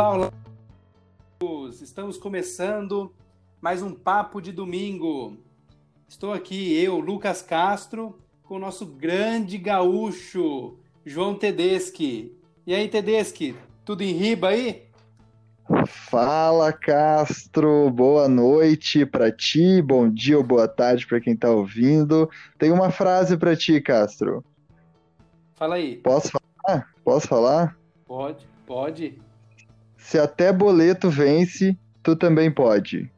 Olá, olá. Estamos começando mais um papo de domingo. Estou aqui, eu, Lucas Castro, com o nosso grande gaúcho, João Tedeschi. E aí, Tedeschi, tudo em riba aí? Fala, Castro. Boa noite para ti, bom dia ou boa tarde para quem está ouvindo. Tem uma frase para ti, Castro. Fala aí. Posso falar? Posso falar? Pode, pode. Se até boleto vence, tu também pode.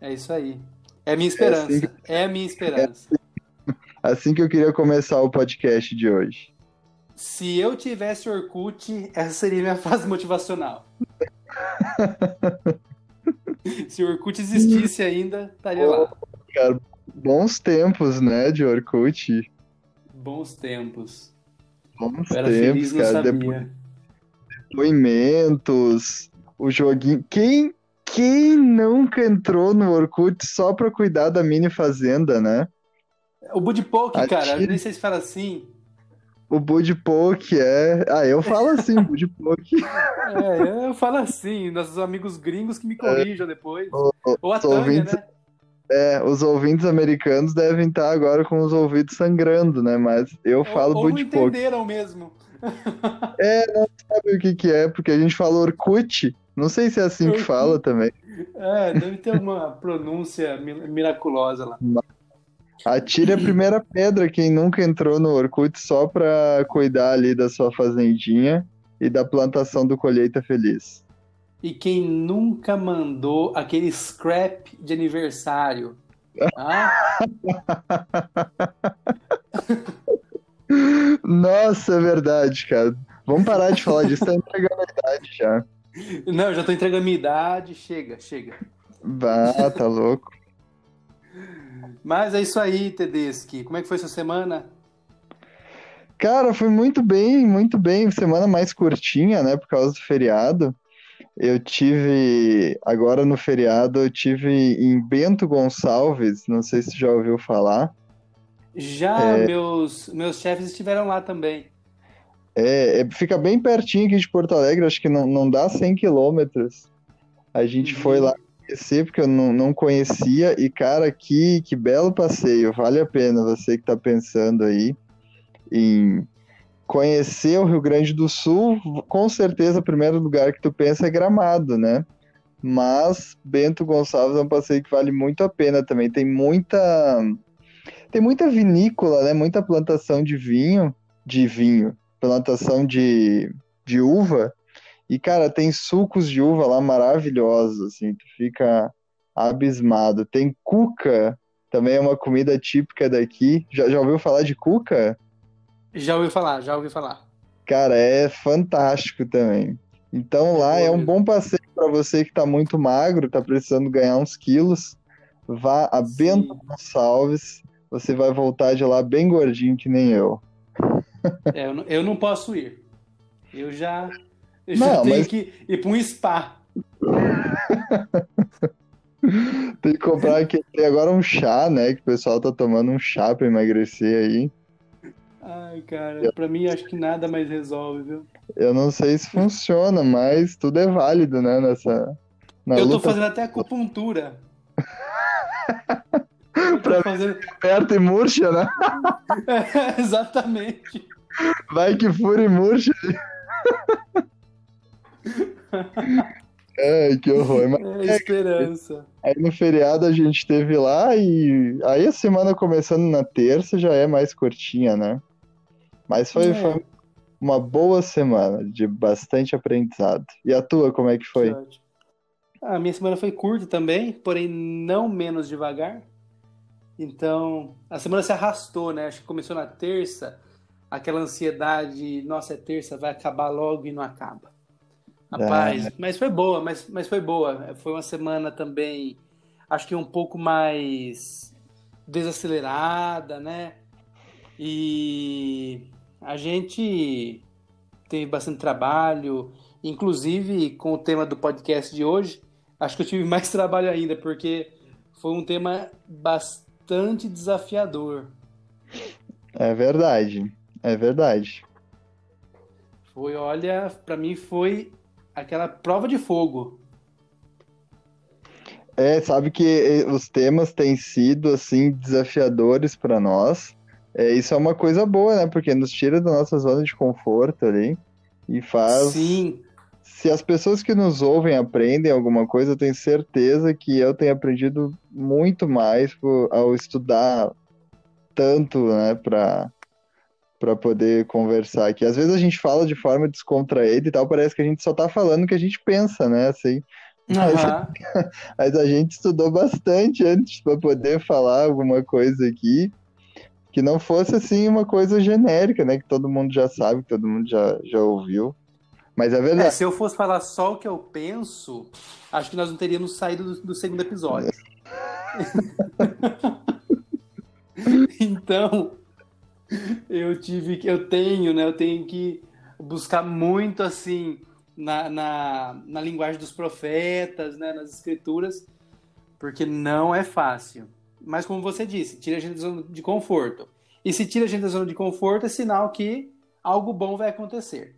É isso aí. É a minha esperança. É, assim que... é a minha esperança. É assim... assim que eu queria começar o podcast de hoje. Se eu tivesse Orkut, essa seria minha frase motivacional. Se o Orkut existisse ainda, estaria oh, lá. Cara, bons tempos, né, de Orkut. Bons tempos. Bons eu tempos, feliz, cara. Depo... Depoimentos, o joguinho. Quem, quem nunca entrou no Orkut só pra cuidar da mini fazenda, né? O Budpoke, cara, nem sei se fala assim. O Budpoke é. Ah, eu falo assim, Budpoke. É, eu falo assim, nossos amigos gringos que me corrijam depois. O, Ou a Tânia, ouvintes, né? É, os ouvintes americanos devem estar agora com os ouvidos sangrando, né? Mas eu falo ou, ou Budpoke. Ou entenderam mesmo. É, não sabe o que que é, porque a gente fala Orkut. Não sei se é assim que fala também. É, deve ter uma pronúncia miraculosa lá. Atire a primeira pedra quem nunca entrou no Orkut só para cuidar ali da sua fazendinha e da plantação do Colheita Feliz. E quem nunca mandou aquele scrap de aniversário? Ah? Nossa, é verdade, cara. Vamos parar de falar disso, tá entregando a idade já. Não, já tô entregando a minha idade, chega, chega. Bah, tá louco. Mas é isso aí, Tedeschi. Como é que foi sua semana? Cara, foi muito bem, muito bem. Semana mais curtinha, né? Por causa do feriado. Eu tive, agora no feriado, eu tive em Bento Gonçalves, não sei se já ouviu falar. Já, é... meus, meus chefes estiveram lá também. É, é, fica bem pertinho aqui de Porto Alegre, acho que não, não dá 100 quilômetros. A gente uhum. foi lá conhecer, porque eu não, não conhecia. E, cara, que, que belo passeio. Vale a pena você que está pensando aí em conhecer o Rio Grande do Sul. Com certeza, o primeiro lugar que tu pensa é Gramado, né? Mas Bento Gonçalves é um passeio que vale muito a pena também. Tem muita tem muita vinícola, né? Muita plantação de vinho, de vinho, plantação de, de uva e, cara, tem sucos de uva lá maravilhosos, assim, tu fica abismado. Tem cuca, também é uma comida típica daqui. Já, já ouviu falar de cuca? Já ouvi falar, já ouvi falar. Cara, é fantástico também. Então lá é um bom passeio para você que tá muito magro, tá precisando ganhar uns quilos. Vá a Sim. Bento Gonçalves, você vai voltar de lá bem gordinho que nem eu. É, eu, não, eu não posso ir. Eu já eu não, já tenho mas... que ir para um spa. Tem que comprar aqui. Agora um chá, né? Que o pessoal tá tomando um chá para emagrecer aí. Ai, cara, eu... pra mim acho que nada mais resolve, viu? Eu não sei se funciona, mas tudo é válido, né? Nessa. Na eu luta... tô fazendo até acupuntura. pra fazer perto e murcha, né? É, exatamente. Vai que fura e murcha. Ai, que horror. Mas é esperança. Aí no feriado a gente teve lá e aí a semana começando na terça já é mais curtinha, né? Mas foi, é. foi uma boa semana de bastante aprendizado. E a tua, como é que foi? A minha semana foi curta também, porém não menos devagar. Então, a semana se arrastou, né? Acho que começou na terça, aquela ansiedade, nossa, é terça, vai acabar logo e não acaba. Rapaz, é. mas foi boa, mas, mas foi boa. Foi uma semana também, acho que um pouco mais desacelerada, né? E a gente teve bastante trabalho, inclusive com o tema do podcast de hoje, acho que eu tive mais trabalho ainda, porque foi um tema bastante desafiador. É verdade, é verdade. Foi, olha, para mim foi aquela prova de fogo. É, sabe que eh, os temas têm sido assim desafiadores para nós. É, isso é uma coisa boa, né? Porque nos tira da nossa zona de conforto ali e faz. Sim. Se as pessoas que nos ouvem aprendem alguma coisa, eu tenho certeza que eu tenho aprendido muito mais ao estudar tanto, né, para para poder conversar aqui. Às vezes a gente fala de forma descontraída e tal, parece que a gente só tá falando o que a gente pensa, né, assim. Mas, Uhum. mas a gente estudou bastante antes para poder falar alguma coisa aqui que não fosse assim uma coisa genérica, né, que todo mundo já sabe, que todo mundo já, já ouviu. Mas é É, verdade. se eu fosse falar só o que eu penso, acho que nós não teríamos saído do, do segundo episódio. então, eu tive que, eu tenho, né? Eu tenho que buscar muito assim na, na, na linguagem dos profetas, né? Nas escrituras, porque não é fácil. Mas como você disse, tira a gente da zona de conforto. E se tira a gente da zona de conforto, é sinal que algo bom vai acontecer.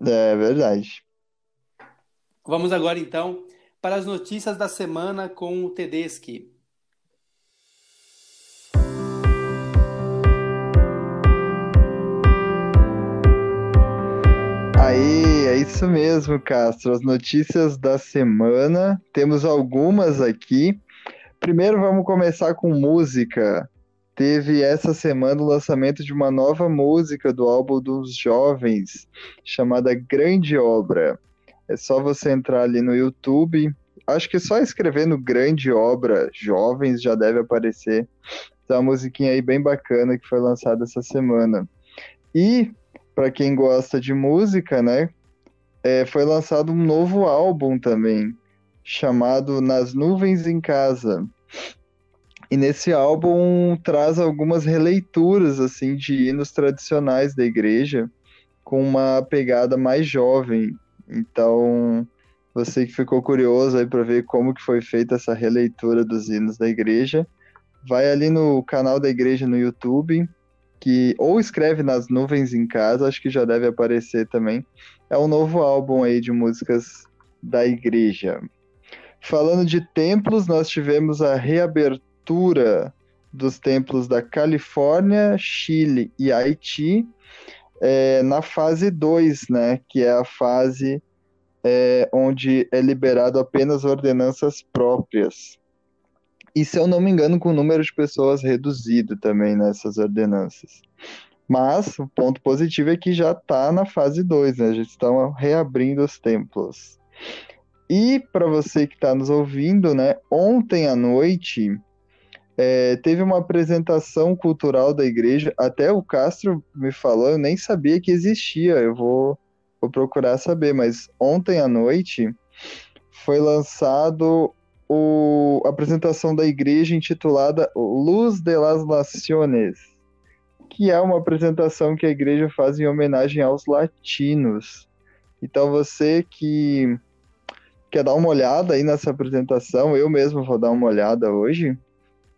É verdade. Vamos agora então para as notícias da semana com o Tedeschi. Aí, é isso mesmo, Castro. As notícias da semana. Temos algumas aqui. Primeiro, vamos começar com música. Teve essa semana o lançamento de uma nova música do álbum dos jovens, chamada Grande Obra. É só você entrar ali no YouTube. Acho que só escrevendo Grande Obra Jovens já deve aparecer. Tá uma musiquinha aí bem bacana que foi lançada essa semana. E para quem gosta de música, né? é, foi lançado um novo álbum também, chamado Nas Nuvens em Casa. E nesse álbum traz algumas releituras assim de hinos tradicionais da igreja, com uma pegada mais jovem. Então, você que ficou curioso aí para ver como que foi feita essa releitura dos hinos da igreja, vai ali no canal da igreja no YouTube, que ou escreve nas nuvens em casa, acho que já deve aparecer também. É um novo álbum aí de músicas da igreja. Falando de templos, nós tivemos a reabertura dos templos da Califórnia, Chile e Haiti é, na fase 2, né? Que é a fase é, onde é liberado apenas ordenanças próprias. E se eu não me engano, com o número de pessoas reduzido também nessas ordenanças. Mas o ponto positivo é que já está na fase 2, né? Já estão reabrindo os templos. E para você que está nos ouvindo, né? Ontem à noite é, teve uma apresentação cultural da igreja. Até o Castro me falou, eu nem sabia que existia. Eu vou, vou procurar saber, mas ontem à noite foi lançado o, a apresentação da igreja intitulada Luz de las Naciones, que é uma apresentação que a igreja faz em homenagem aos latinos. Então você que quer dar uma olhada aí nessa apresentação, eu mesmo vou dar uma olhada hoje.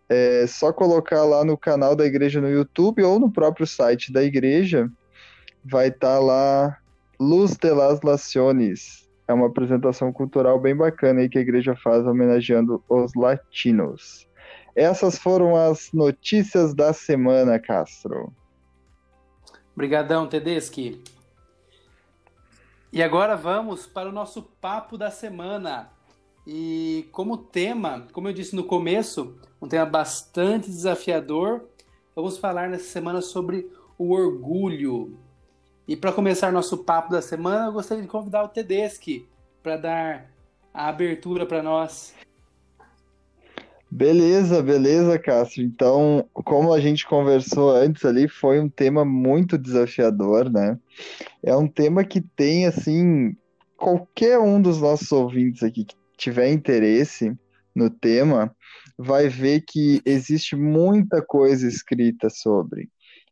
É só colocar lá no canal da igreja no YouTube ou no próprio site da igreja. Vai estar tá lá Luz de las Naciones. É uma apresentação cultural bem bacana aí que a igreja faz homenageando os latinos. Essas foram as notícias da semana, Castro. Obrigadão, Tedeschi. E agora vamos para o nosso papo da semana. E como tema, como eu disse no começo, um tema bastante desafiador, vamos falar nessa semana sobre o orgulho. E para começar nosso papo da semana, eu gostaria de convidar o Tedeschi para dar a abertura para nós. Beleza, beleza, Cássio. Então, como a gente conversou antes ali, foi um tema muito desafiador, né? É um tema que tem, assim, qualquer um dos nossos ouvintes aqui que tiver interesse no tema, vai ver que existe muita coisa escrita sobre.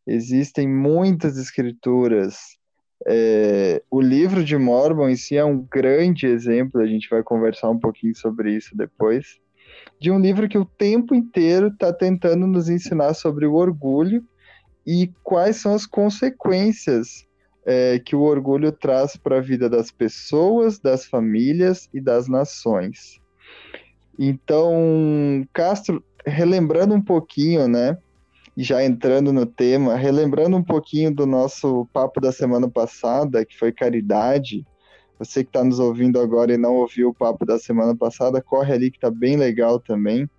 Existem muitas escrituras. É, o livro de Mormon em si é um grande exemplo, a gente vai conversar um pouquinho sobre isso depois de um livro que o tempo inteiro está tentando nos ensinar sobre o orgulho e quais são as consequências é, que o orgulho traz para a vida das pessoas, das famílias e das nações. Então, Castro, relembrando um pouquinho, né? Já entrando no tema, relembrando um pouquinho do nosso papo da semana passada, que foi caridade. Você que está nos ouvindo agora e não ouviu o papo da semana passada, corre ali que está bem legal também.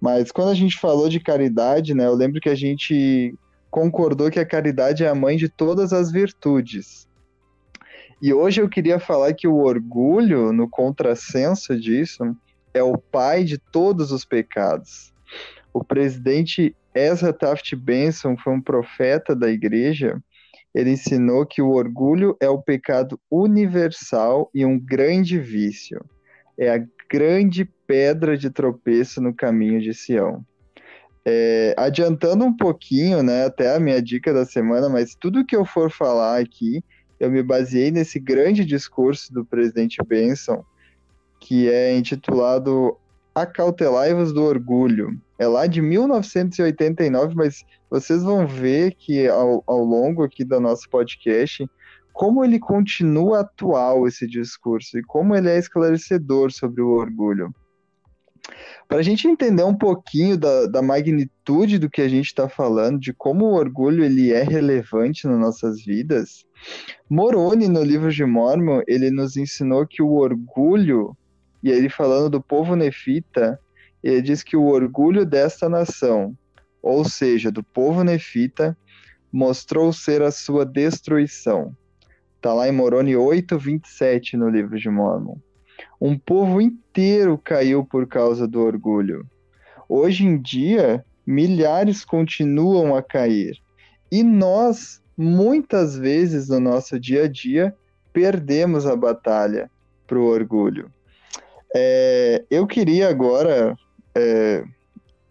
Mas quando a gente falou de caridade, né, eu lembro que a gente concordou que a caridade é a mãe de todas as virtudes. E hoje eu queria falar que o orgulho, no contrassenso disso, é o pai de todos os pecados. O presidente Ezra Taft Benson foi um profeta da igreja. Ele ensinou que o orgulho é o pecado universal e um grande vício. É a grande pedra de tropeço no caminho de Sião. É, adiantando um pouquinho, né, até a minha dica da semana, mas tudo que eu for falar aqui, eu me baseei nesse grande discurso do presidente Benson, que é intitulado Acautelai-vos do Orgulho. É lá de 1989, mas vocês vão ver que ao, ao longo aqui do nosso podcast, como ele continua atual esse discurso e como ele é esclarecedor sobre o orgulho. Para a gente entender um pouquinho da, da magnitude do que a gente está falando, de como o orgulho ele é relevante nas nossas vidas, Moroni, no livro de Mormon, ele nos ensinou que o orgulho e ele falando do povo nefita, ele diz que o orgulho desta nação, ou seja, do povo nefita, mostrou ser a sua destruição. Está lá em Moroni 8, 27 no livro de Mormon. Um povo inteiro caiu por causa do orgulho. Hoje em dia, milhares continuam a cair. E nós, muitas vezes no nosso dia a dia, perdemos a batalha para o orgulho. É, eu queria agora é,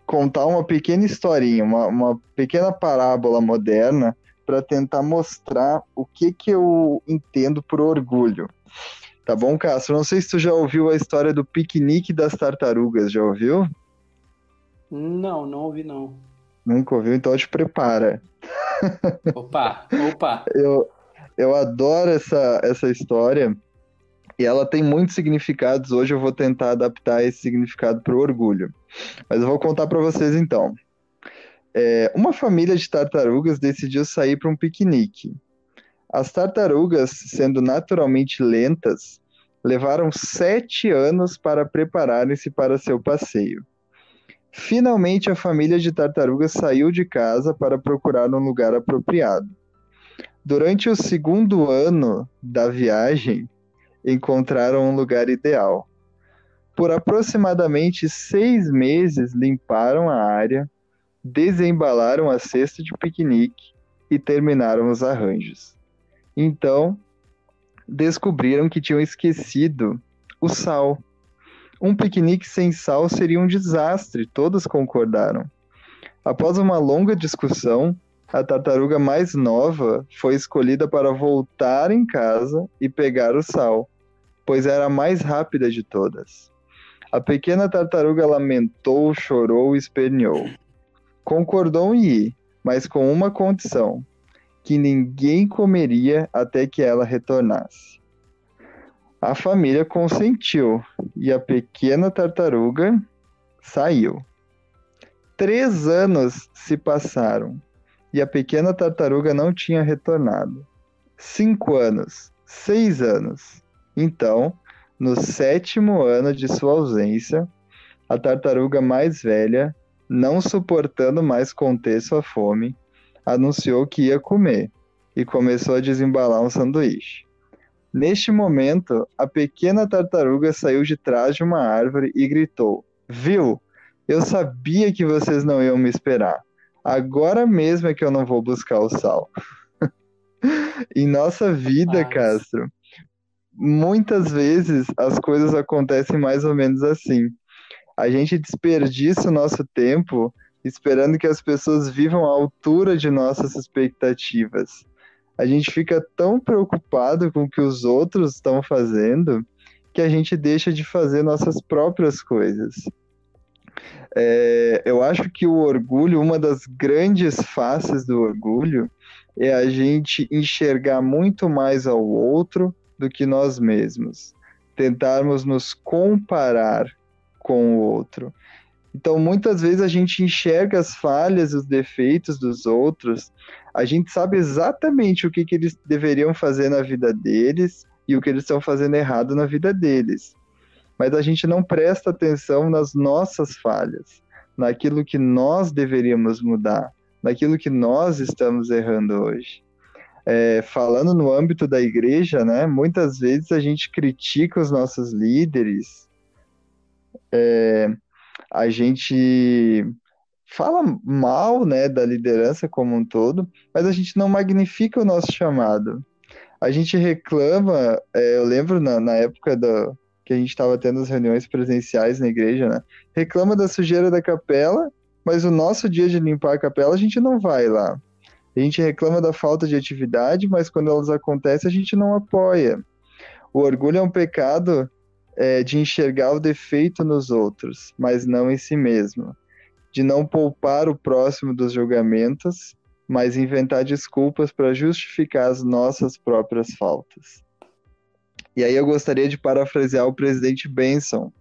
contar uma pequena historinha, uma, uma pequena parábola moderna para tentar mostrar o que, que eu entendo por orgulho. Tá bom, Castro? Não sei se tu já ouviu a história do piquenique das tartarugas, já ouviu? Não, não ouvi não. Nunca ouviu? Então te prepara. Opa, opa. eu, eu adoro essa, essa história e ela tem muitos significados. Hoje eu vou tentar adaptar esse significado para o orgulho. Mas eu vou contar para vocês então. É, uma família de tartarugas decidiu sair para um piquenique. As tartarugas, sendo naturalmente lentas, levaram sete anos para prepararem-se para seu passeio. Finalmente, a família de tartarugas saiu de casa para procurar um lugar apropriado. Durante o segundo ano da viagem, encontraram um lugar ideal. Por aproximadamente seis meses, limparam a área, desembalaram a cesta de piquenique e terminaram os arranjos. Então, descobriram que tinham esquecido o sal. Um piquenique sem sal seria um desastre, todos concordaram. Após uma longa discussão, a tartaruga mais nova foi escolhida para voltar em casa e pegar o sal pois era a mais rápida de todas. A pequena tartaruga lamentou, chorou e esperneou. Concordou em ir, mas com uma condição: que ninguém comeria até que ela retornasse. A família consentiu e a pequena tartaruga saiu. Três anos se passaram e a pequena tartaruga não tinha retornado. Cinco anos, seis anos, então, no sétimo ano de sua ausência, a tartaruga mais velha, não suportando mais conter sua fome, anunciou que ia comer e começou a desembalar um sanduíche. Neste momento, a pequena tartaruga saiu de trás de uma árvore e gritou: Viu? Eu sabia que vocês não iam me esperar. Agora mesmo é que eu não vou buscar o sal. em nossa vida, Castro, muitas vezes as coisas acontecem mais ou menos assim. A gente desperdiça o nosso tempo esperando que as pessoas vivam à altura de nossas expectativas. A gente fica tão preocupado com o que os outros estão fazendo que a gente deixa de fazer nossas próprias coisas. É, eu acho que o orgulho, uma das grandes faces do orgulho, é a gente enxergar muito mais ao outro do que nós mesmos, tentarmos nos comparar com o outro. Então, muitas vezes a gente enxerga as falhas, os defeitos dos outros, a gente sabe exatamente o que, que eles deveriam fazer na vida deles e o que eles estão fazendo errado na vida deles. Mas a gente não presta atenção nas nossas falhas, naquilo que nós deveríamos mudar, naquilo que nós estamos errando hoje. É, falando no âmbito da igreja, né, muitas vezes a gente critica os nossos líderes, é, a gente fala mal né, da liderança como um todo, mas a gente não magnifica o nosso chamado. A gente reclama, é, eu lembro na, na época do, que a gente estava tendo as reuniões presenciais na igreja, né? Reclama da sujeira da capela, mas o nosso dia de limpar a capela a gente não vai lá. A gente reclama da falta de atividade, mas quando elas acontecem a gente não apoia. O orgulho é um pecado é, de enxergar o defeito nos outros, mas não em si mesmo. De não poupar o próximo dos julgamentos, mas inventar desculpas para justificar as nossas próprias faltas. E aí eu gostaria de parafrasear o presidente Benson,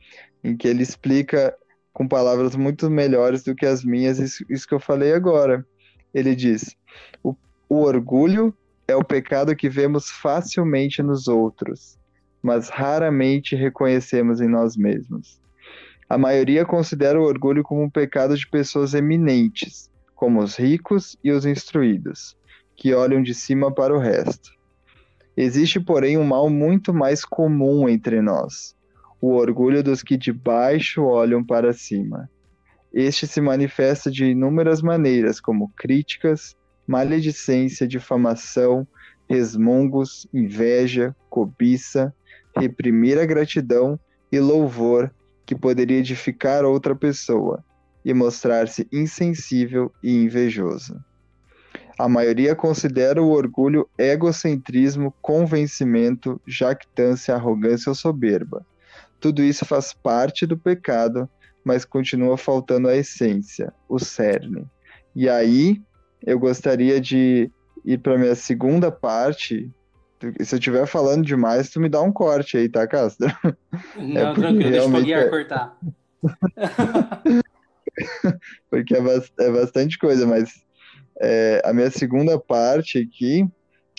em que ele explica com palavras muito melhores do que as minhas isso, isso que eu falei agora. Ele diz: o, o orgulho é o pecado que vemos facilmente nos outros, mas raramente reconhecemos em nós mesmos. A maioria considera o orgulho como um pecado de pessoas eminentes, como os ricos e os instruídos, que olham de cima para o resto. Existe, porém, um mal muito mais comum entre nós, o orgulho dos que de baixo olham para cima. Este se manifesta de inúmeras maneiras, como críticas, maledicência, difamação, resmungos, inveja, cobiça, reprimir a gratidão e louvor que poderia edificar outra pessoa e mostrar-se insensível e invejoso. A maioria considera o orgulho egocentrismo, convencimento, jactância, arrogância ou soberba. Tudo isso faz parte do pecado, mas continua faltando a essência, o cerne. E aí, eu gostaria de ir para minha segunda parte se eu estiver falando demais, tu me dá um corte aí, tá, Castro? Não, é tranquilo, deixa o Guiar é... cortar. porque é, é, bastante coisa, mas é, a minha segunda parte aqui,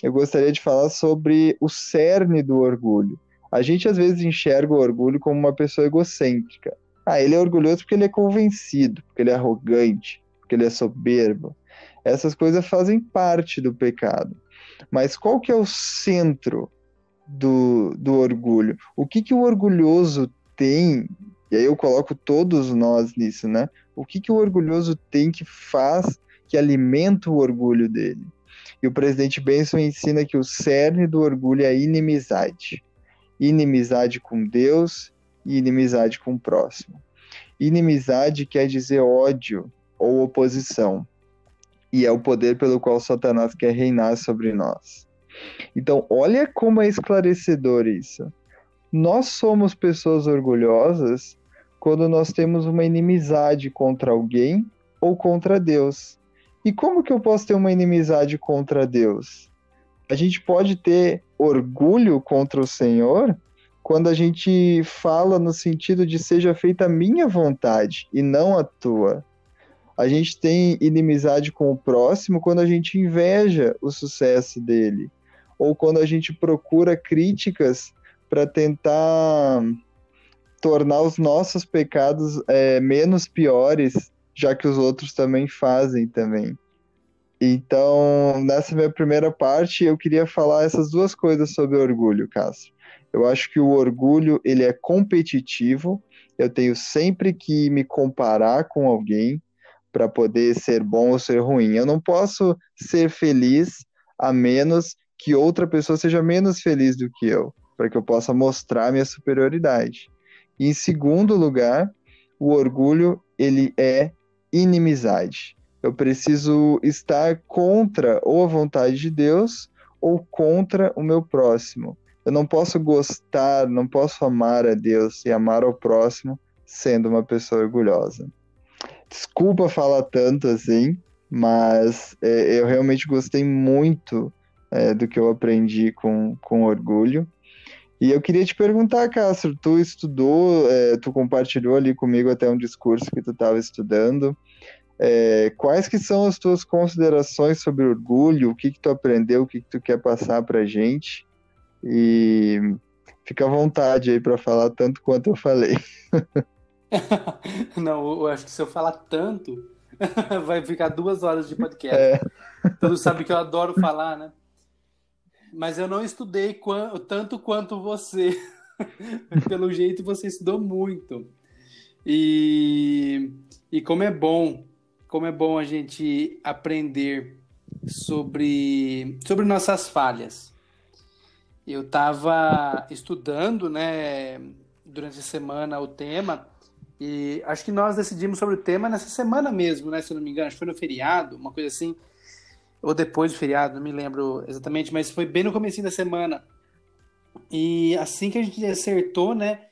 eu gostaria de falar sobre o cerne do orgulho. A gente às vezes enxerga o orgulho como uma pessoa egocêntrica. Ah, ele é orgulhoso porque ele é convencido, porque ele é arrogante, porque ele é soberbo. Essas coisas fazem parte do pecado. Mas qual que é o centro do, do orgulho? O que, que o orgulhoso tem? E aí eu coloco todos nós nisso, né? O que, que o orgulhoso tem que faz, que alimenta o orgulho dele? E o presidente Benson ensina que o cerne do orgulho é a inimizade. Inimizade com Deus e inimizade com o próximo. Inimizade quer dizer ódio ou oposição e é o poder pelo qual Satanás quer reinar sobre nós. Então, olha como é esclarecedor isso. Nós somos pessoas orgulhosas quando nós temos uma inimizade contra alguém ou contra Deus. E como que eu posso ter uma inimizade contra Deus? A gente pode ter orgulho contra o Senhor quando a gente fala no sentido de seja feita a minha vontade e não a tua a gente tem inimizade com o próximo quando a gente inveja o sucesso dele, ou quando a gente procura críticas para tentar tornar os nossos pecados é, menos piores, já que os outros também fazem também. Então, nessa minha primeira parte, eu queria falar essas duas coisas sobre orgulho, Cássio. Eu acho que o orgulho ele é competitivo. Eu tenho sempre que me comparar com alguém para poder ser bom ou ser ruim. Eu não posso ser feliz a menos que outra pessoa seja menos feliz do que eu, para que eu possa mostrar minha superioridade. E, em segundo lugar, o orgulho ele é inimizade. Eu preciso estar contra ou a vontade de Deus ou contra o meu próximo. Eu não posso gostar, não posso amar a Deus e amar ao próximo sendo uma pessoa orgulhosa. Desculpa falar tanto assim, Mas é, eu realmente gostei muito é, do que eu aprendi com, com orgulho. E eu queria te perguntar, Castro, tu estudou, é, tu compartilhou ali comigo até um discurso que tu estava estudando. É, quais que são as tuas considerações sobre orgulho? O que que tu aprendeu? O que que tu quer passar para gente? E fica à vontade aí para falar tanto quanto eu falei. Não, eu acho que se eu falar tanto, vai ficar duas horas de podcast. É. Todo sabe que eu adoro falar, né? Mas eu não estudei tanto quanto você. Pelo jeito, você estudou muito. E, e como é bom, como é bom a gente aprender sobre, sobre nossas falhas. Eu estava estudando, né, durante a semana o tema e acho que nós decidimos sobre o tema nessa semana mesmo, né? Se eu não me engano, acho que foi no feriado, uma coisa assim. Ou depois do feriado, não me lembro exatamente, mas foi bem no começo da semana. E assim que a gente acertou, né?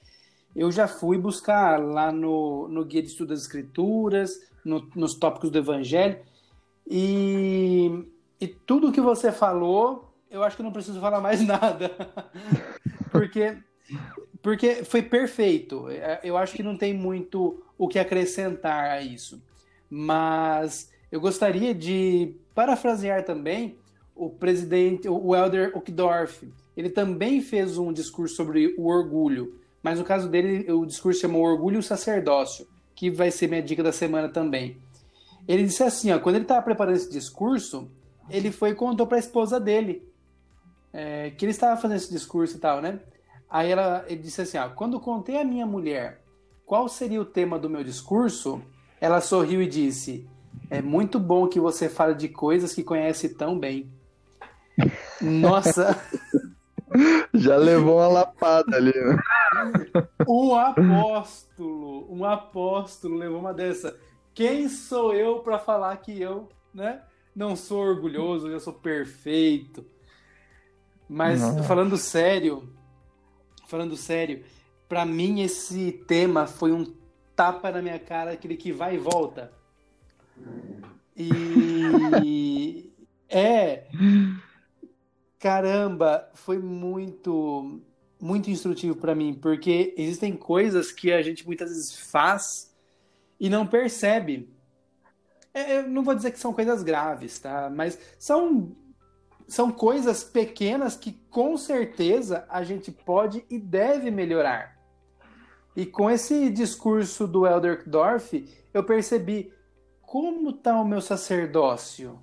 Eu já fui buscar lá no, no Guia de Estudo das Escrituras, no, nos tópicos do Evangelho. E, e tudo que você falou, eu acho que não preciso falar mais nada. Porque porque foi perfeito. É, eu acho que não tem muito o que acrescentar a isso. Mas eu gostaria de parafrasear também o presidente, o Elder Uckdorf. Ele também fez um discurso sobre o orgulho, mas no caso dele, o discurso chamou Orgulho e Sacerdócio, que vai ser minha dica da semana também. Ele disse assim, ó, quando ele estava preparando esse discurso, ele foi e contou para a esposa dele é, que ele estava fazendo esse discurso e tal, né? Aí ela, ele disse assim: ah, quando contei à minha mulher qual seria o tema do meu discurso, ela sorriu e disse: É muito bom que você fale de coisas que conhece tão bem. Nossa! Já levou uma lapada ali, né? Um apóstolo, um apóstolo levou uma dessa. Quem sou eu para falar que eu, né, não sou orgulhoso, eu sou perfeito? Mas falando sério, falando sério, para mim esse tema foi um tapa na minha cara, aquele que vai e volta. E é caramba, foi muito muito instrutivo para mim, porque existem coisas que a gente muitas vezes faz e não percebe. É, eu não vou dizer que são coisas graves, tá? Mas são são coisas pequenas que com certeza a gente pode e deve melhorar. E com esse discurso do Elder Dorf, eu percebi como está o meu sacerdócio.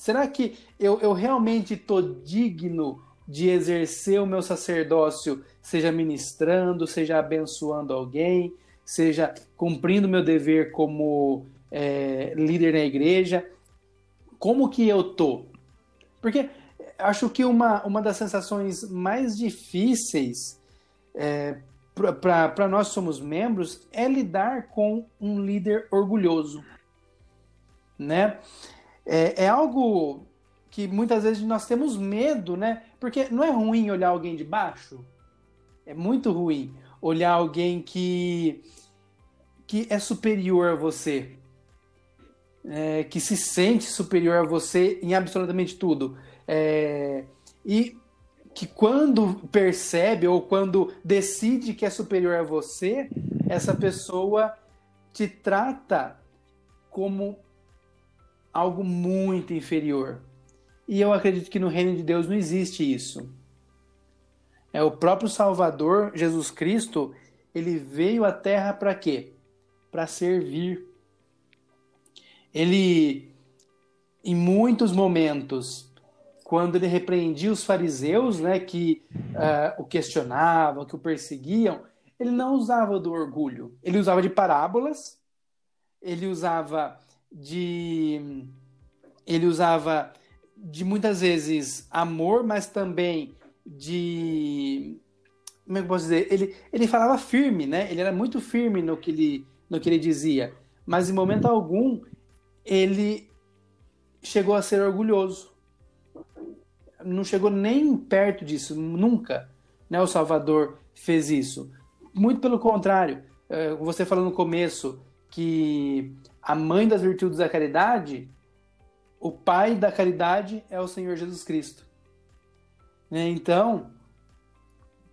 Será que eu, eu realmente estou digno de exercer o meu sacerdócio, seja ministrando, seja abençoando alguém, seja cumprindo meu dever como é, líder na igreja? Como que eu tô? Porque acho que uma, uma das sensações mais difíceis é, para nós somos membros é lidar com um líder orgulhoso, né? É, é, algo que muitas vezes nós temos medo, né? Porque não é ruim olhar alguém de baixo, é muito ruim olhar alguém que que é superior a você, é, que se sente superior a você em absolutamente tudo. É, e que quando percebe ou quando decide que é superior a você, essa pessoa te trata como algo muito inferior. E eu acredito que no reino de Deus não existe isso. É o próprio Salvador, Jesus Cristo, ele veio à terra para quê? Para servir. Ele em muitos momentos quando ele repreendia os fariseus, né, que uh, o questionavam, que o perseguiam, ele não usava do orgulho. Ele usava de parábolas, ele usava de ele usava de muitas vezes amor, mas também de como é que eu posso dizer? Ele, ele falava firme, né? Ele era muito firme no que ele, no que ele dizia, mas em momento algum ele chegou a ser orgulhoso não chegou nem perto disso, nunca. Né, o Salvador fez isso. Muito pelo contrário, é, você falou no começo que a mãe das virtudes da caridade o pai da caridade é o Senhor Jesus Cristo. Né? Então,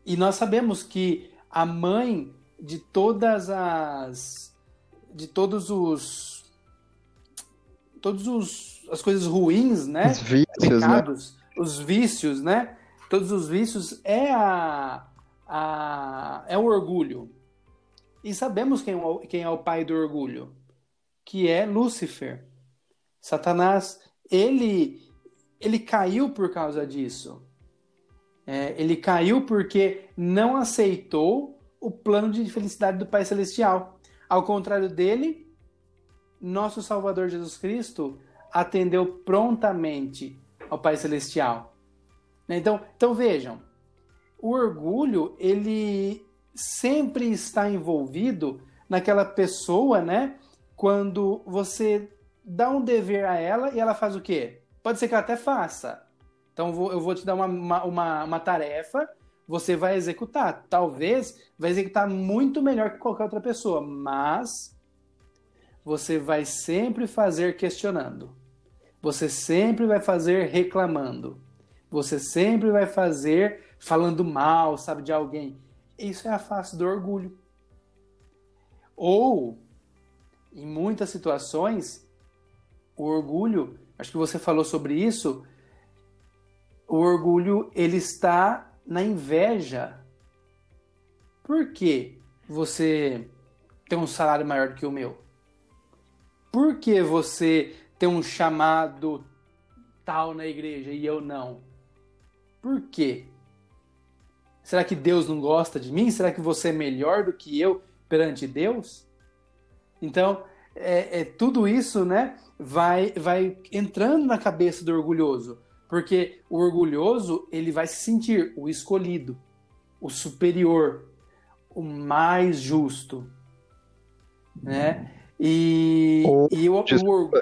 e nós sabemos que a mãe de todas as de todos os todos os as coisas ruins, né? Os vícios, né? Pecados, né? os vícios, né? Todos os vícios é a, a é o orgulho. E sabemos quem, é quem é o pai do orgulho, que é Lúcifer. Satanás, ele ele caiu por causa disso. É, ele caiu porque não aceitou o plano de felicidade do Pai Celestial. Ao contrário dele, nosso Salvador Jesus Cristo atendeu prontamente ao Pai Celestial. Então, então vejam, o orgulho ele sempre está envolvido naquela pessoa, né? Quando você dá um dever a ela e ela faz o quê? Pode ser que ela até faça, então eu vou te dar uma, uma, uma tarefa, você vai executar. Talvez vai executar muito melhor que qualquer outra pessoa, mas você vai sempre fazer questionando. Você sempre vai fazer reclamando. Você sempre vai fazer falando mal, sabe, de alguém. Isso é a face do orgulho. Ou, em muitas situações, o orgulho, acho que você falou sobre isso, o orgulho ele está na inveja. Por que você tem um salário maior do que o meu? Por que você tem um chamado tal na igreja e eu não? Por quê? Será que Deus não gosta de mim? Será que você é melhor do que eu perante Deus? Então, é, é tudo isso, né? Vai, vai entrando na cabeça do orgulhoso. Porque o orgulhoso, ele vai se sentir o escolhido, o superior, o mais justo, né? E, ou, e o, desculpa, o...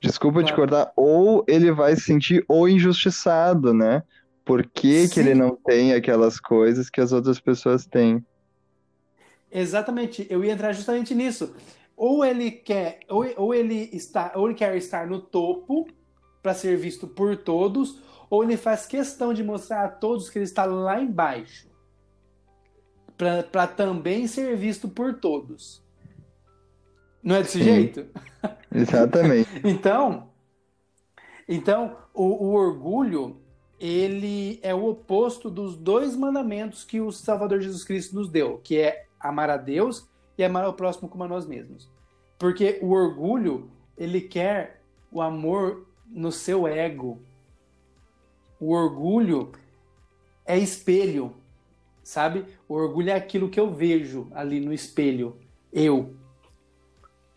desculpa claro. te cortar, ou ele vai se sentir o injustiçado, né? Por que, que ele não tem aquelas coisas que as outras pessoas têm? Exatamente, eu ia entrar justamente nisso. Ou ele quer, ou, ou ele está, ou ele quer estar no topo, para ser visto por todos, ou ele faz questão de mostrar a todos que ele está lá embaixo, para também ser visto por todos. Não é desse Sim. jeito? Exatamente. então, então o, o orgulho ele é o oposto dos dois mandamentos que o Salvador Jesus Cristo nos deu, que é amar a Deus e amar ao próximo como a nós mesmos. Porque o orgulho, ele quer o amor no seu ego. O orgulho é espelho, sabe? O orgulho é aquilo que eu vejo ali no espelho. Eu.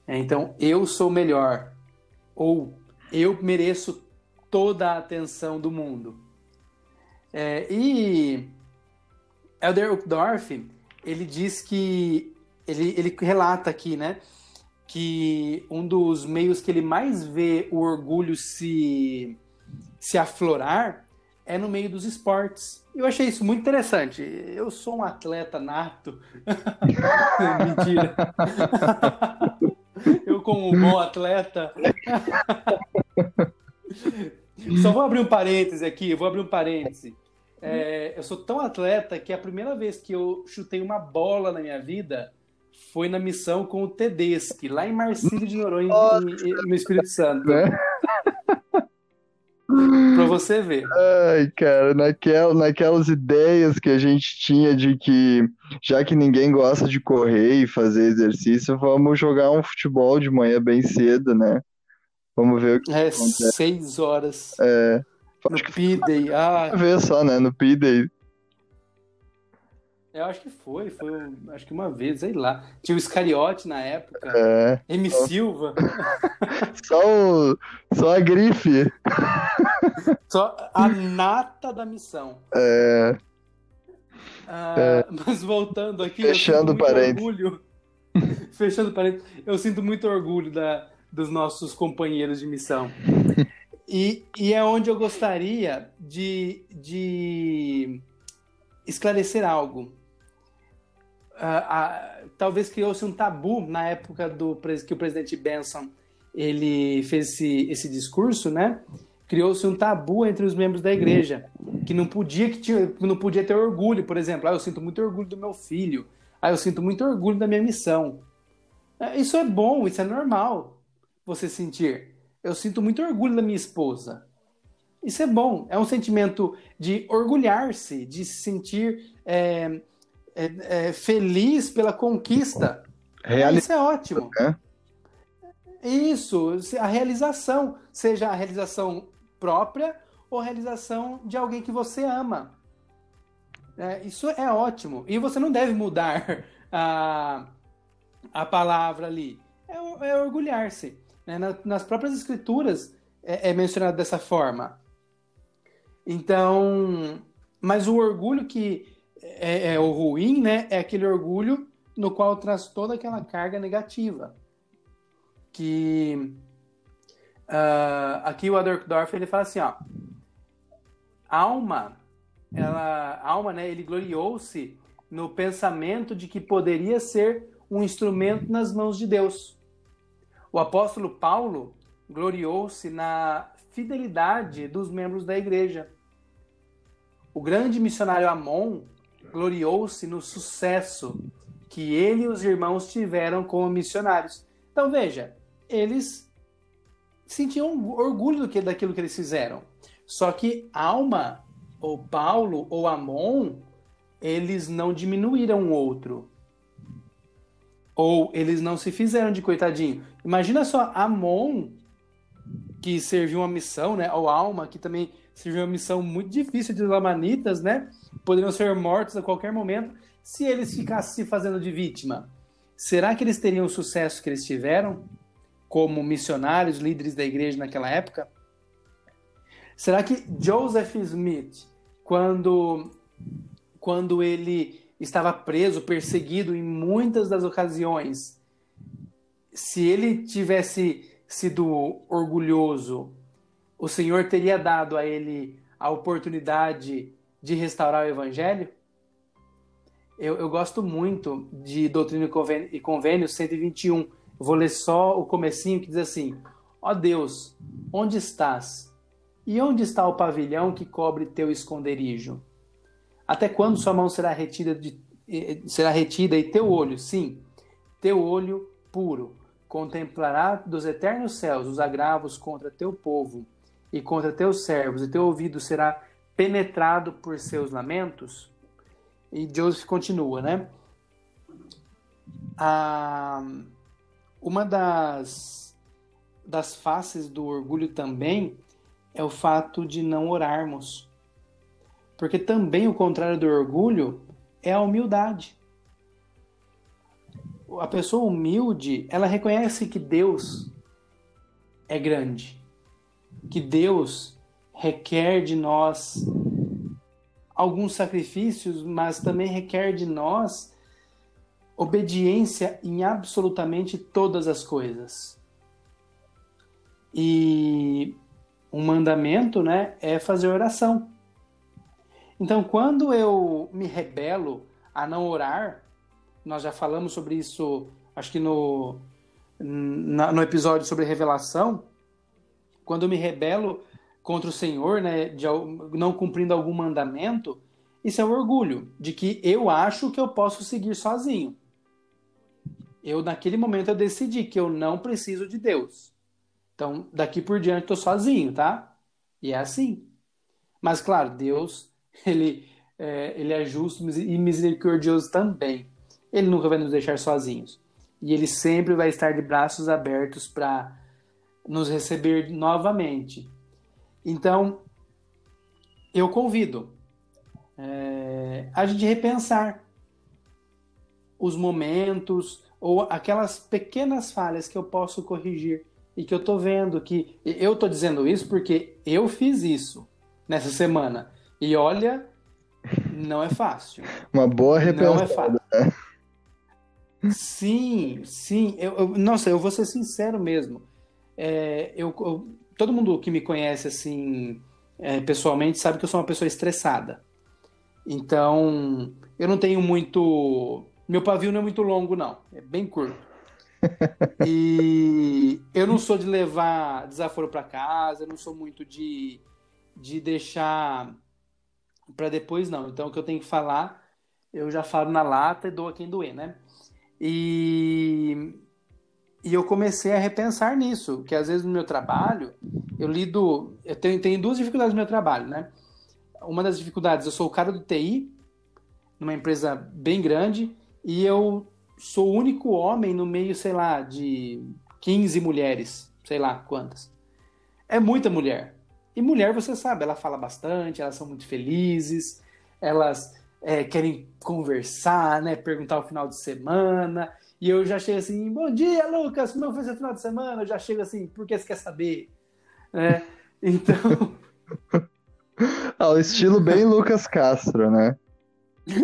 É, então, eu sou melhor. Ou eu mereço toda a atenção do mundo. É, e Elder Uchtdorf, ele diz que ele, ele relata aqui, né, que um dos meios que ele mais vê o orgulho se, se aflorar é no meio dos esportes. Eu achei isso muito interessante. Eu sou um atleta nato. Mentira. Eu, como um bom atleta. Só vou abrir um parêntese aqui, vou abrir um parêntese. É, eu sou tão atleta que a primeira vez que eu chutei uma bola na minha vida, foi na missão com o Tedeschi, lá em Marcílio de Noronha, no Espírito Santo. Né? pra você ver. Ai, cara, naquel, naquelas ideias que a gente tinha de que, já que ninguém gosta de correr e fazer exercício, vamos jogar um futebol de manhã bem cedo, né? Vamos ver o que É, acontece. seis horas. É. No P-Day. Ah. Ver só, né? No P-Day. Eu acho que foi, foi acho que uma vez, sei lá. Tinha o Iscariote na época. É. M. Só... Silva. Só, o... Só a grife. Só a nata da missão. É. Ah, é. Mas voltando aqui. Fechando parênteses. Fechando parênteses. Eu sinto muito orgulho da, dos nossos companheiros de missão. E, e é onde eu gostaria de, de esclarecer algo uh, uh, talvez criou-se um tabu na época do que o presidente Benson ele fez esse, esse discurso, né? Criou-se um tabu entre os membros da igreja, que não podia que tinha, não podia ter orgulho, por exemplo. Ah, eu sinto muito orgulho do meu filho. Ah, eu sinto muito orgulho da minha missão. É, isso é bom, isso é normal. Você sentir. Eu sinto muito orgulho da minha esposa. Isso é bom. É um sentimento de orgulhar-se, de se sentir é, é, é, feliz pela conquista. Reali... Isso é ótimo. É. Isso, a realização, seja a realização própria ou a realização de alguém que você ama. É, isso é ótimo. E você não deve mudar a, a palavra ali. É, é orgulhar-se. Né? nas próprias escrituras é, é mencionado dessa forma. Então, mas o orgulho que é, é, o ruim, né? É aquele orgulho no qual traz toda aquela carga negativa. Que uh, aqui o Adorkdorf ele fala assim, ó, alma, ela, alma, né? Ele gloriou-se no pensamento de que poderia ser um instrumento nas mãos de Deus. O apóstolo Paulo gloriou-se na fidelidade dos membros da igreja. O grande missionário Amon gloriou-se no sucesso que ele e os irmãos tiveram como missionários. Então veja, eles sentiam orgulho daquilo que eles fizeram. Só que Alma, ou Paulo, ou Amon, eles não diminuíram o outro. Ou eles não se fizeram de coitadinho. Imagina só, Amon, que serviu uma missão, né? Ou Alma, que também serviu uma missão muito difícil de Lamanitas, né? Poderiam ser mortos a qualquer momento se eles ficassem se fazendo de vítima. Será que eles teriam o sucesso que eles tiveram como missionários, líderes da igreja naquela época? Será que Joseph Smith, quando, quando ele estava preso, perseguido em muitas das ocasiões, se ele tivesse sido orgulhoso, o Senhor teria dado a ele a oportunidade de restaurar o Evangelho? Eu, eu gosto muito de Doutrina e Convênio, e Convênio 121. Vou ler só o comecinho que diz assim: Ó Deus, onde estás? E onde está o pavilhão que cobre teu esconderijo? Até quando sua mão será retida, de, será retida e teu olho, sim, teu olho puro, contemplará dos eternos céus os agravos contra teu povo e contra teus servos, e teu ouvido será penetrado por seus lamentos? E Joseph continua, né? Ah, uma das, das faces do orgulho também é o fato de não orarmos. Porque também o contrário do orgulho é a humildade. A pessoa humilde, ela reconhece que Deus é grande que Deus requer de nós alguns sacrifícios, mas também requer de nós obediência em absolutamente todas as coisas. E um mandamento, né, é fazer oração. Então, quando eu me rebelo a não orar, nós já falamos sobre isso, acho que no, no episódio sobre revelação, quando eu me rebelo contra o Senhor, né, de não cumprindo algum mandamento, isso é o orgulho de que eu acho que eu posso seguir sozinho. Eu naquele momento eu decidi que eu não preciso de Deus. Então, daqui por diante estou sozinho, tá? E é assim. Mas claro, Deus, ele é, ele é justo e misericordioso também. Ele nunca vai nos deixar sozinhos. E ele sempre vai estar de braços abertos para nos receber novamente. Então, eu convido é, a gente repensar os momentos ou aquelas pequenas falhas que eu posso corrigir e que eu tô vendo que eu tô dizendo isso porque eu fiz isso nessa semana e olha não é fácil uma boa repensada não é fácil sim sim eu, eu, nossa eu vou ser sincero mesmo é, eu, eu, todo mundo que me conhece assim é, pessoalmente sabe que eu sou uma pessoa estressada. Então, eu não tenho muito. Meu pavio não é muito longo, não. É bem curto. e eu não sou de levar desaforo para casa, eu não sou muito de, de deixar para depois, não. Então, o que eu tenho que falar, eu já falo na lata e dou a quem doer, né? E, e eu comecei a repensar nisso, que às vezes no meu trabalho, eu lido. Eu tenho, tenho duas dificuldades no meu trabalho, né? Uma das dificuldades, eu sou o cara do TI, numa empresa bem grande, e eu sou o único homem no meio, sei lá, de 15 mulheres, sei lá quantas. É muita mulher. E mulher, você sabe, ela fala bastante, elas são muito felizes, elas é, querem conversar, né? Perguntar o final de semana. E eu já chego assim, bom dia, Lucas, como foi seu final de semana? Eu já chego assim, por que você quer saber? É, então. ah, o estilo bem Lucas Castro, né?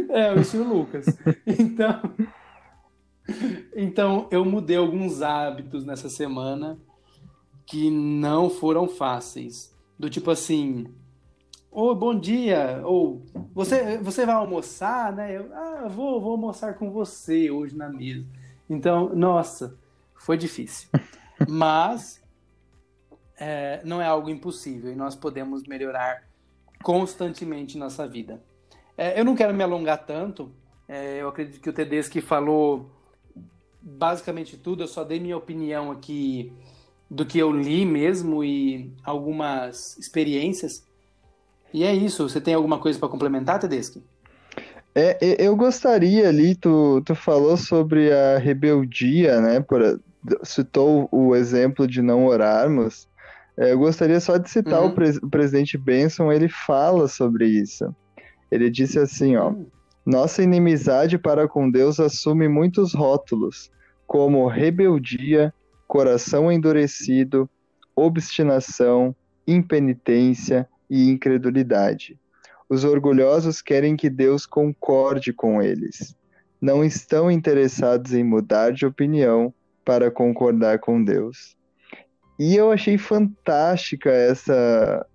É, o estilo Lucas. Então. Então, eu mudei alguns hábitos nessa semana que não foram fáceis. Do tipo assim, ô, oh, bom dia, ou você, você vai almoçar, né? Eu, ah, vou, vou almoçar com você hoje na mesa. Então, nossa, foi difícil. Mas é, não é algo impossível e nós podemos melhorar constantemente nossa vida. É, eu não quero me alongar tanto. É, eu acredito que o Tedeschi falou basicamente tudo. Eu só dei minha opinião aqui do que eu li mesmo e algumas experiências. E é isso. Você tem alguma coisa para complementar, Tedeschi? É, eu gostaria ali, tu, tu falou sobre a rebeldia, né? Por, citou o exemplo de não orarmos. É, eu gostaria só de citar uhum. o, pre o, presidente Benson, ele fala sobre isso. Ele disse assim, ó, uhum. nossa inimizade para com Deus assume muitos rótulos, como rebeldia, coração endurecido, obstinação, impenitência e incredulidade. Os orgulhosos querem que Deus concorde com eles. Não estão interessados em mudar de opinião para concordar com Deus. E eu achei fantástica essa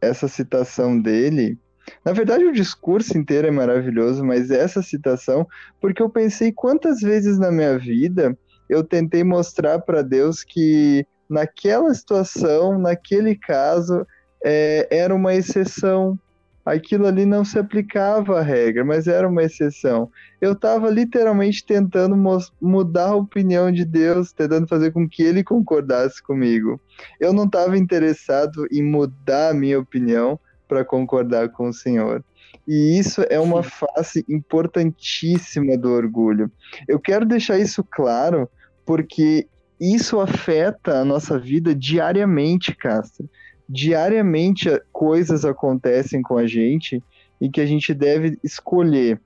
essa citação dele, na verdade, o discurso inteiro é maravilhoso, mas essa citação, porque eu pensei quantas vezes na minha vida eu tentei mostrar para Deus que naquela situação, naquele caso, é, era uma exceção. Aquilo ali não se aplicava à regra, mas era uma exceção. Eu estava literalmente tentando mudar a opinião de Deus, tentando fazer com que ele concordasse comigo. Eu não estava interessado em mudar a minha opinião, para concordar com o senhor. E isso é uma face importantíssima do orgulho. Eu quero deixar isso claro porque isso afeta a nossa vida diariamente, Castro. Diariamente coisas acontecem com a gente e que a gente deve escolher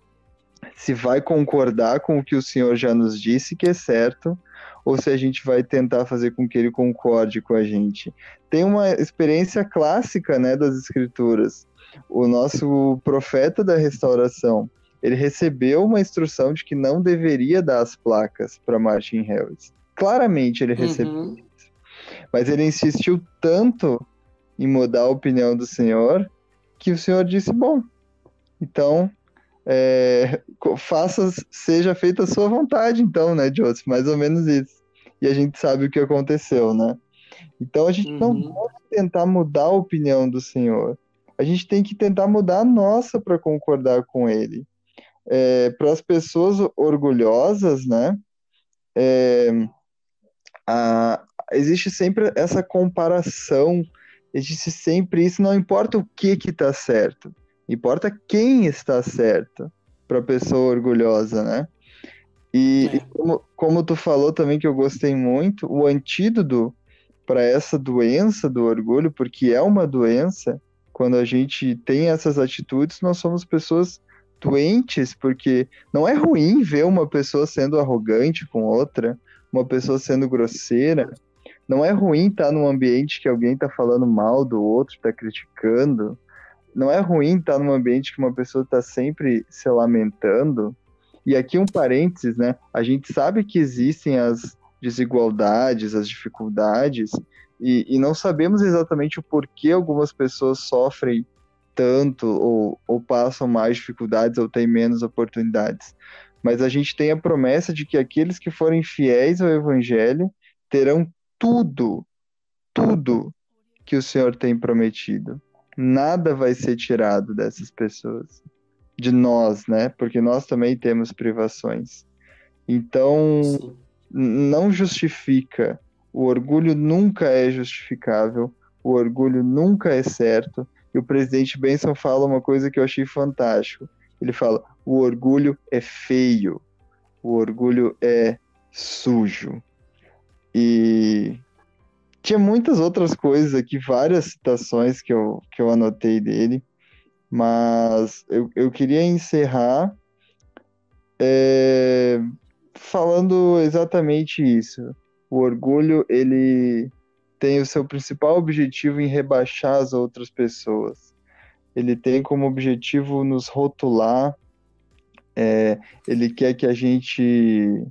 se vai concordar com o que o Senhor já nos disse que é certo ou se a gente vai tentar fazer com que ele concorde com a gente. Tem uma experiência clássica, né, das escrituras. O nosso profeta da restauração, ele recebeu uma instrução de que não deveria dar as placas para Martin Harris. Claramente ele recebeu uhum. isso. Mas ele insistiu tanto em mudar a opinião do Senhor que o Senhor disse: bom, então é, faça, seja feita a sua vontade, então, né, Joseph? Mais ou menos isso. E a gente sabe o que aconteceu, né? Então a gente uhum. não pode tentar mudar a opinião do Senhor. A gente tem que tentar mudar a nossa para concordar com Ele. É, para as pessoas orgulhosas, né? É, a, existe sempre essa comparação, existe sempre isso, não importa o que que está certo, importa quem está certo para a pessoa orgulhosa, né? E, é. e como, como, tu falou também que eu gostei muito, o antídoto para essa doença do orgulho, porque é uma doença, quando a gente tem essas atitudes, nós somos pessoas doentes, porque não é ruim ver uma pessoa sendo arrogante com outra, uma pessoa sendo grosseira. Não é ruim estar num ambiente que alguém está falando mal do outro, está criticando não é ruim estar num ambiente que uma pessoa está sempre se lamentando. E aqui um parênteses, né? A gente sabe que existem as desigualdades, as dificuldades, e, e não sabemos exatamente o porquê algumas pessoas sofrem tanto ou, ou passam mais dificuldades ou têm menos oportunidades. mas a gente tem a promessa de que aqueles que forem fiéis ao Evangelho terão tudo, tudo que o Senhor tem prometido. Nada vai ser tirado dessas pessoas, de nós, né? Porque nós também temos privações. Então, Sim. não justifica. O orgulho nunca é justificável, o orgulho nunca é certo. E o presidente Benson fala uma coisa que eu achei fantástico. Ele fala: o orgulho é feio, o orgulho é sujo. E tinha muitas outras coisas aqui, várias citações que eu, que eu anotei dele, mas eu, eu queria encerrar é, falando exatamente isso. O orgulho, ele tem o seu principal objetivo em rebaixar as outras pessoas. Ele tem como objetivo nos rotular, é, ele quer que a gente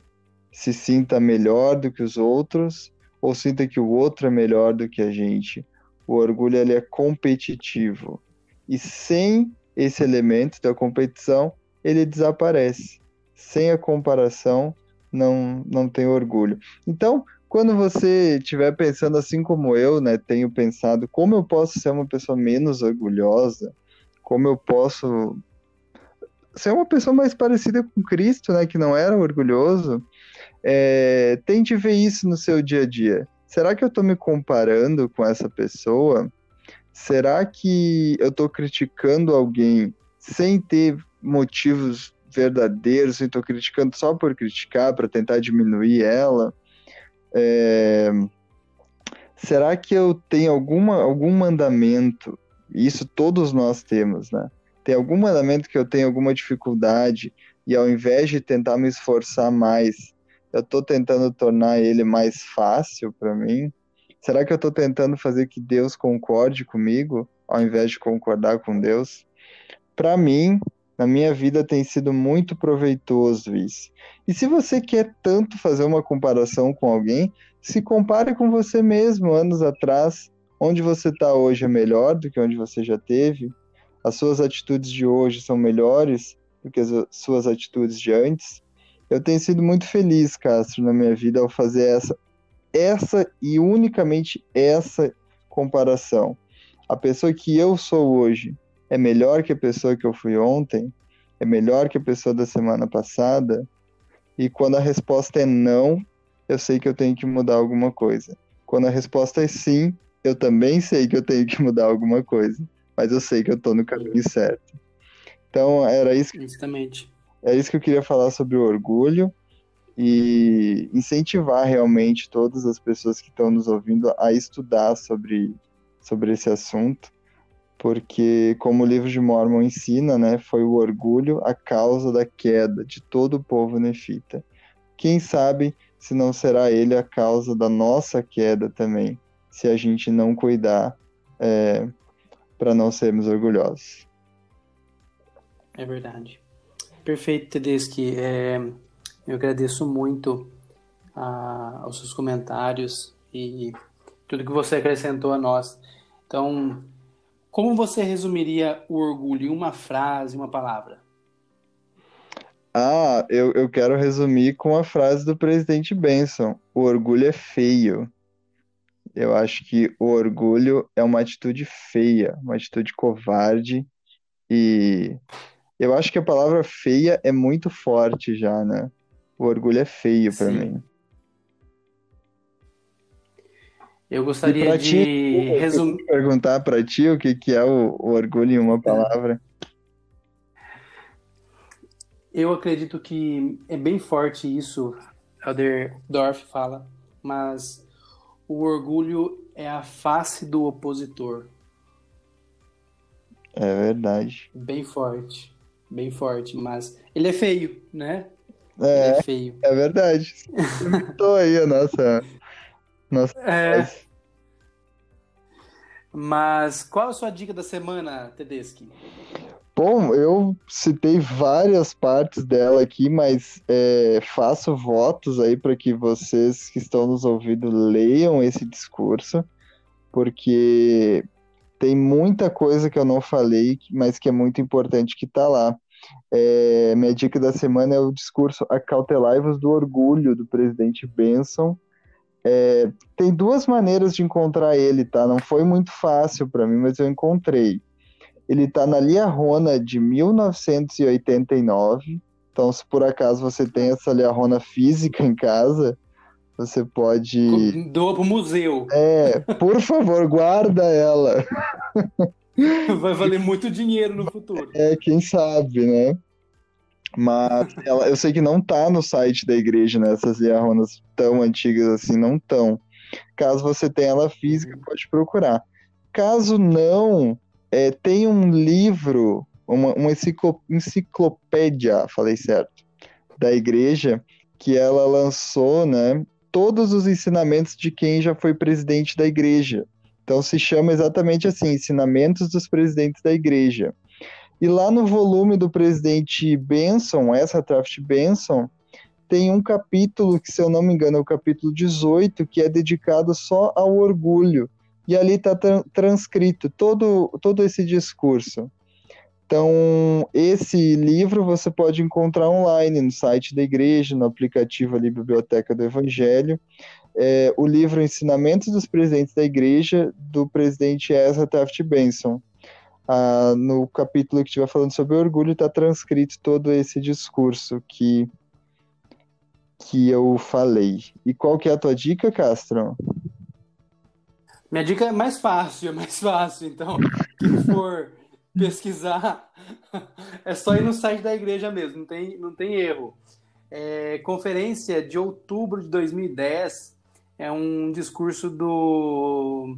se sinta melhor do que os outros ou sinta que o outro é melhor do que a gente. O orgulho ele é competitivo e sem esse elemento da competição ele desaparece. Sem a comparação não não tem orgulho. Então quando você estiver pensando assim como eu, né, tenho pensado como eu posso ser uma pessoa menos orgulhosa, como eu posso ser uma pessoa mais parecida com Cristo, né, que não era orgulhoso, é, tente ver isso no seu dia a dia. Será que eu estou me comparando com essa pessoa? Será que eu estou criticando alguém sem ter motivos verdadeiros, estou criticando só por criticar, para tentar diminuir ela? É, será que eu tenho alguma, algum mandamento? Isso todos nós temos, né? tem algum mandamento que eu tenho alguma dificuldade e ao invés de tentar me esforçar mais, eu estou tentando tornar ele mais fácil para mim? Será que eu estou tentando fazer que Deus concorde comigo ao invés de concordar com Deus? Para mim, na minha vida tem sido muito proveitoso isso. E se você quer tanto fazer uma comparação com alguém, se compare com você mesmo anos atrás. Onde você está hoje é melhor do que onde você já teve? as suas atitudes de hoje são melhores do que as suas atitudes de antes. Eu tenho sido muito feliz, Castro, na minha vida ao fazer essa, essa e unicamente essa comparação. A pessoa que eu sou hoje é melhor que a pessoa que eu fui ontem, é melhor que a pessoa da semana passada. E quando a resposta é não, eu sei que eu tenho que mudar alguma coisa. Quando a resposta é sim, eu também sei que eu tenho que mudar alguma coisa mas eu sei que eu tô no caminho certo. Então, era isso que, Justamente. É isso que eu queria falar sobre o orgulho e incentivar realmente todas as pessoas que estão nos ouvindo a estudar sobre, sobre esse assunto, porque, como o livro de Mormon ensina, né, foi o orgulho a causa da queda de todo o povo nefita. Quem sabe se não será ele a causa da nossa queda também, se a gente não cuidar é, para não sermos orgulhosos. É verdade. Perfeito, Tedeschi. É, eu agradeço muito a, aos seus comentários e tudo que você acrescentou a nós. Então, como você resumiria o orgulho em uma frase, uma palavra? Ah, eu, eu quero resumir com a frase do presidente Benson: o orgulho é feio. Eu acho que o orgulho é uma atitude feia, uma atitude covarde e eu acho que a palavra feia é muito forte já, né? O orgulho é feio para mim. Eu gostaria de resumir. Perguntar para ti o que, que é o, o orgulho em uma palavra. Eu acredito que é bem forte isso, Elder Dorf fala, mas o orgulho é a face do opositor. É verdade. Bem forte. Bem forte, mas ele é feio, né? É, ele é feio. É verdade. Estou aí a nossa. Nossa é. Mas qual a sua dica da semana, Tedeschi? Bom, eu citei várias partes dela aqui, mas é, faço votos aí para que vocês que estão nos ouvindo leiam esse discurso, porque tem muita coisa que eu não falei, mas que é muito importante que está lá. É, minha dica da semana é o discurso Acautelai-vos do Orgulho, do presidente Benson. É, tem duas maneiras de encontrar ele, tá? Não foi muito fácil para mim, mas eu encontrei. Ele tá na Lia Rona de 1989. Então, se por acaso você tem essa Lia Rona física em casa, você pode. Doa pro museu. É, por favor, guarda ela. Vai valer muito dinheiro no futuro. É, quem sabe, né? Mas ela, eu sei que não tá no site da igreja, né? Essas liarronas tão antigas assim, não estão. Caso você tenha ela física, pode procurar. Caso não, é, tem um livro, uma, uma enciclopédia, falei certo, da igreja, que ela lançou, né? Todos os ensinamentos de quem já foi presidente da igreja. Então se chama exatamente assim, Ensinamentos dos Presidentes da Igreja. E lá no volume do presidente Benson, essa Taft Benson, tem um capítulo que, se eu não me engano, é o capítulo 18, que é dedicado só ao orgulho. E ali está tra transcrito todo, todo esse discurso. Então, esse livro você pode encontrar online no site da igreja, no aplicativo ali Biblioteca do Evangelho é, o livro Ensinamentos dos Presidentes da Igreja, do presidente Ezra Taft Benson. Ah, no capítulo que estiver falando sobre orgulho, está transcrito todo esse discurso que, que eu falei. E qual que é a tua dica, Castro? Minha dica é mais fácil, é mais fácil. Então, quem for pesquisar, é só ir no site da igreja mesmo, não tem, não tem erro. É, conferência de outubro de 2010 é um discurso do,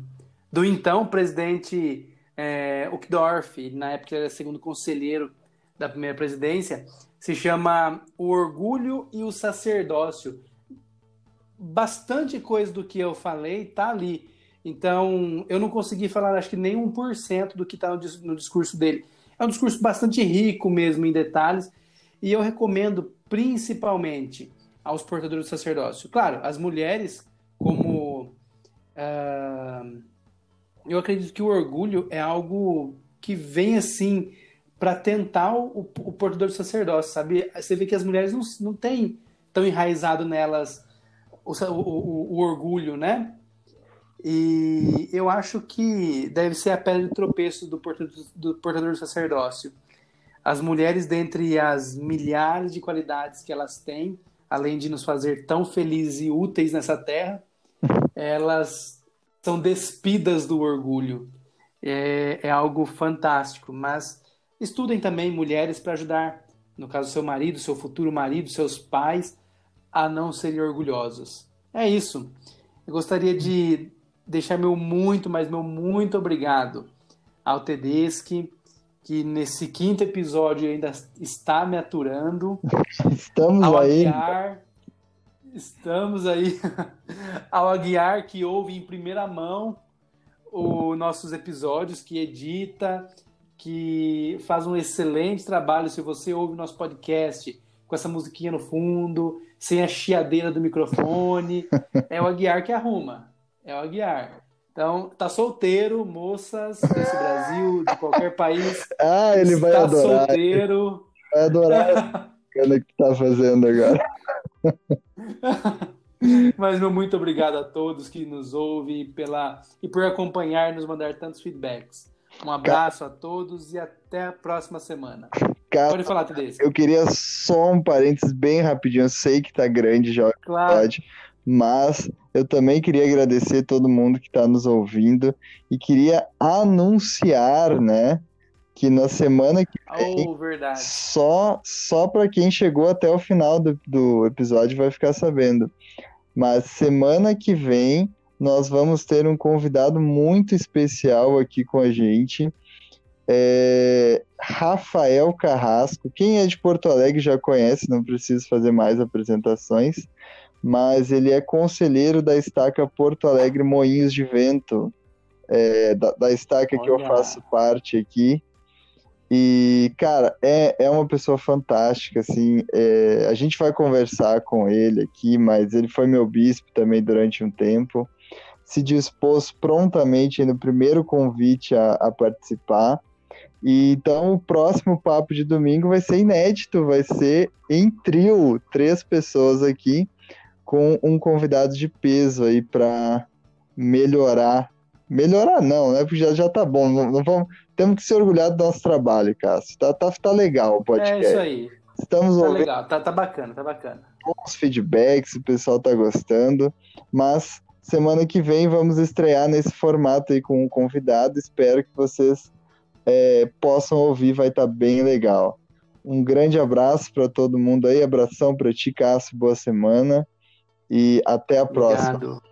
do então presidente é, Uckdorf, na época ele era segundo conselheiro da primeira presidência, se chama O Orgulho e o Sacerdócio. Bastante coisa do que eu falei tá ali. Então, eu não consegui falar, acho que nem 1% do que está no discurso dele. É um discurso bastante rico mesmo em detalhes, e eu recomendo principalmente aos portadores do sacerdócio. Claro, as mulheres como uh, eu acredito que o orgulho é algo que vem assim para tentar o, o portador do sacerdócio, sabe? Você vê que as mulheres não, não têm tão enraizado nelas o, o, o, orgulho, né? E eu acho que deve ser a pedra de tropeço do portador, do portador do sacerdócio. As mulheres, dentre as milhares de qualidades que elas têm, além de nos fazer tão felizes e úteis nessa terra, elas são despidas do orgulho. É, é algo fantástico. Mas estudem também mulheres para ajudar, no caso, seu marido, seu futuro marido, seus pais, a não serem orgulhosos. É isso. Eu gostaria de deixar meu muito, mas meu muito obrigado ao Tedeschi, que nesse quinto episódio ainda está me aturando. Estamos ao aí. Aguiar, Estamos aí ao Aguiar, que ouve em primeira mão os nossos episódios, que edita, que faz um excelente trabalho. Se você ouve nosso podcast com essa musiquinha no fundo, sem a chiadeira do microfone, é o Aguiar que arruma. É o Aguiar. Então, tá solteiro, moças desse Brasil, de qualquer país. Ah, ele vai tá adorar. solteiro. Vai adorar o que tá fazendo agora. Mas meu muito obrigado a todos que nos ouvem pela, e por acompanhar e nos mandar tantos feedbacks. Um abraço a todos e até a próxima semana. Cara, Pode falar, Tedesco. Eu queria só um parênteses bem rapidinho. Eu sei que tá grande já, Claro. pode, mas eu também queria agradecer todo mundo que está nos ouvindo e queria anunciar, né, que na semana que vem, Oh, verdade. só, só para quem chegou até o final do, do episódio vai ficar sabendo. Mas semana que vem nós vamos ter um convidado muito especial aqui com a gente. É Rafael Carrasco. Quem é de Porto Alegre já conhece, não preciso fazer mais apresentações. Mas ele é conselheiro da estaca Porto Alegre Moinhos de Vento, é, da, da estaca que eu Olha. faço parte aqui. E, cara, é, é uma pessoa fantástica, assim, é, a gente vai conversar com ele aqui, mas ele foi meu bispo também durante um tempo, se dispôs prontamente no primeiro convite a, a participar, E então o próximo papo de domingo vai ser inédito, vai ser em trio, três pessoas aqui com um convidado de peso aí para melhorar. Melhorar não, né? Porque já, já tá bom. Não, não vamos, temos que se orgulhar do nosso trabalho, Cássio. Tá, tá, tá legal o podcast. É isso aí. Estamos Tá ouvindo legal, tá, tá bacana, tá bacana. bons feedbacks, o pessoal tá gostando, mas semana que vem vamos estrear nesse formato aí com um convidado. Espero que vocês é, possam ouvir, vai estar bem legal. Um grande abraço para todo mundo aí, abração para ti, Cássio, boa semana e até a próxima. Obrigado.